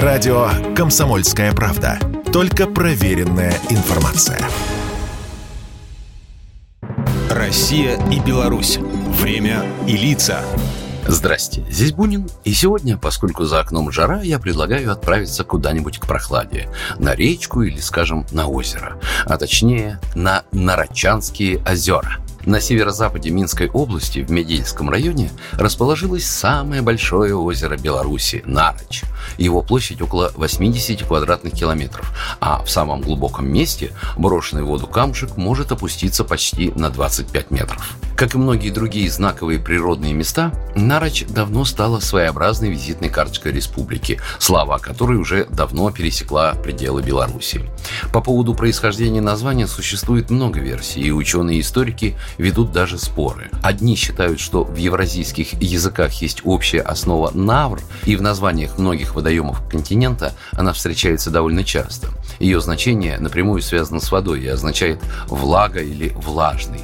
Радио «Комсомольская правда». Только проверенная информация. Россия и Беларусь. Время и лица. Здрасте, здесь Бунин, и сегодня, поскольку за окном жара, я предлагаю отправиться куда-нибудь к прохладе. На речку или, скажем, на озеро. А точнее, на Нарочанские озера. На северо-западе Минской области, в Медельском районе, расположилось самое большое озеро Беларуси – Нароч. Его площадь около 80 квадратных километров, а в самом глубоком месте брошенный в воду камушек может опуститься почти на 25 метров. Как и многие другие знаковые природные места, Нароч давно стала своеобразной визитной карточкой республики, слава которой уже давно пересекла пределы Беларуси. По поводу происхождения названия существует много версий, и ученые-историки ведут даже споры. Одни считают, что в евразийских языках есть общая основа «навр», и в названиях многих водоемов континента она встречается довольно часто. Ее значение напрямую связано с водой и означает «влага» или «влажный».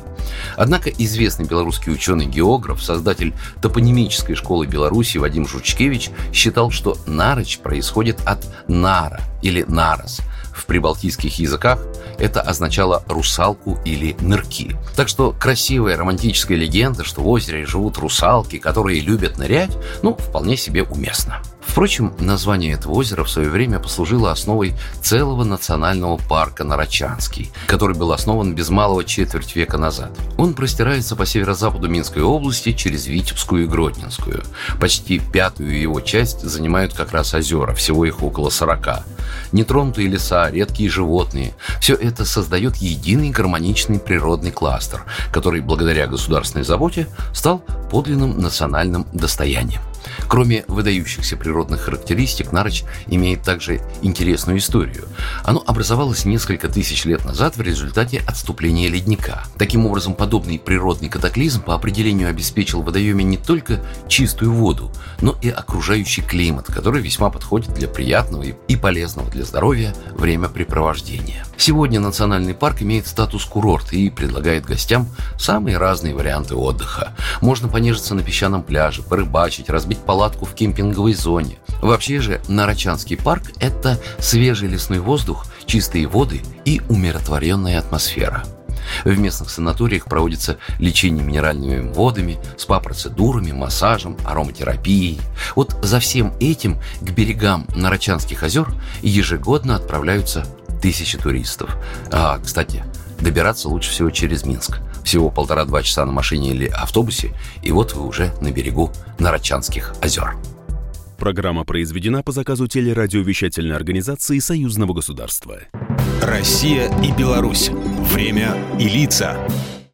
Однако известный белорусский ученый-географ, создатель топонимической школы Беларуси Вадим Жучкевич считал, что Нарыч происходит от Нара или Нарос. В прибалтийских языках это означало русалку или нырки. Так что красивая романтическая легенда, что в озере живут русалки, которые любят нырять, ну, вполне себе уместно. Впрочем, название этого озера в свое время послужило основой целого национального парка Нарочанский, который был основан без малого четверть века назад. Он простирается по северо-западу Минской области через Витебскую и Гродненскую. Почти пятую его часть занимают как раз озера, всего их около 40. Нетронутые леса, редкие животные – все это создает единый гармоничный природный кластер, который благодаря государственной заботе стал подлинным национальным достоянием. Кроме выдающихся природных характеристик, Нарыч имеет также интересную историю. Оно образовалось несколько тысяч лет назад в результате отступления ледника. Таким образом, подобный природный катаклизм по определению обеспечил водоеме не только чистую воду, но и окружающий климат, который весьма подходит для приятного и полезного для здоровья времяпрепровождения. Сегодня национальный парк имеет статус курорта и предлагает гостям самые разные варианты отдыха. Можно понежиться на песчаном пляже, порыбачить, разбить палатку в кемпинговой зоне. Вообще же Нарочанский парк – это свежий лесной воздух, чистые воды и умиротворенная атмосфера. В местных санаториях проводится лечение минеральными водами, спа-процедурами, массажем, ароматерапией. Вот за всем этим к берегам Нарочанских озер ежегодно отправляются тысячи туристов. А, кстати, добираться лучше всего через Минск. Всего полтора-два часа на машине или автобусе, и вот вы уже на берегу Нарочанских озер. Программа произведена по заказу телерадиовещательной организации Союзного государства. Россия и Беларусь. Время и лица.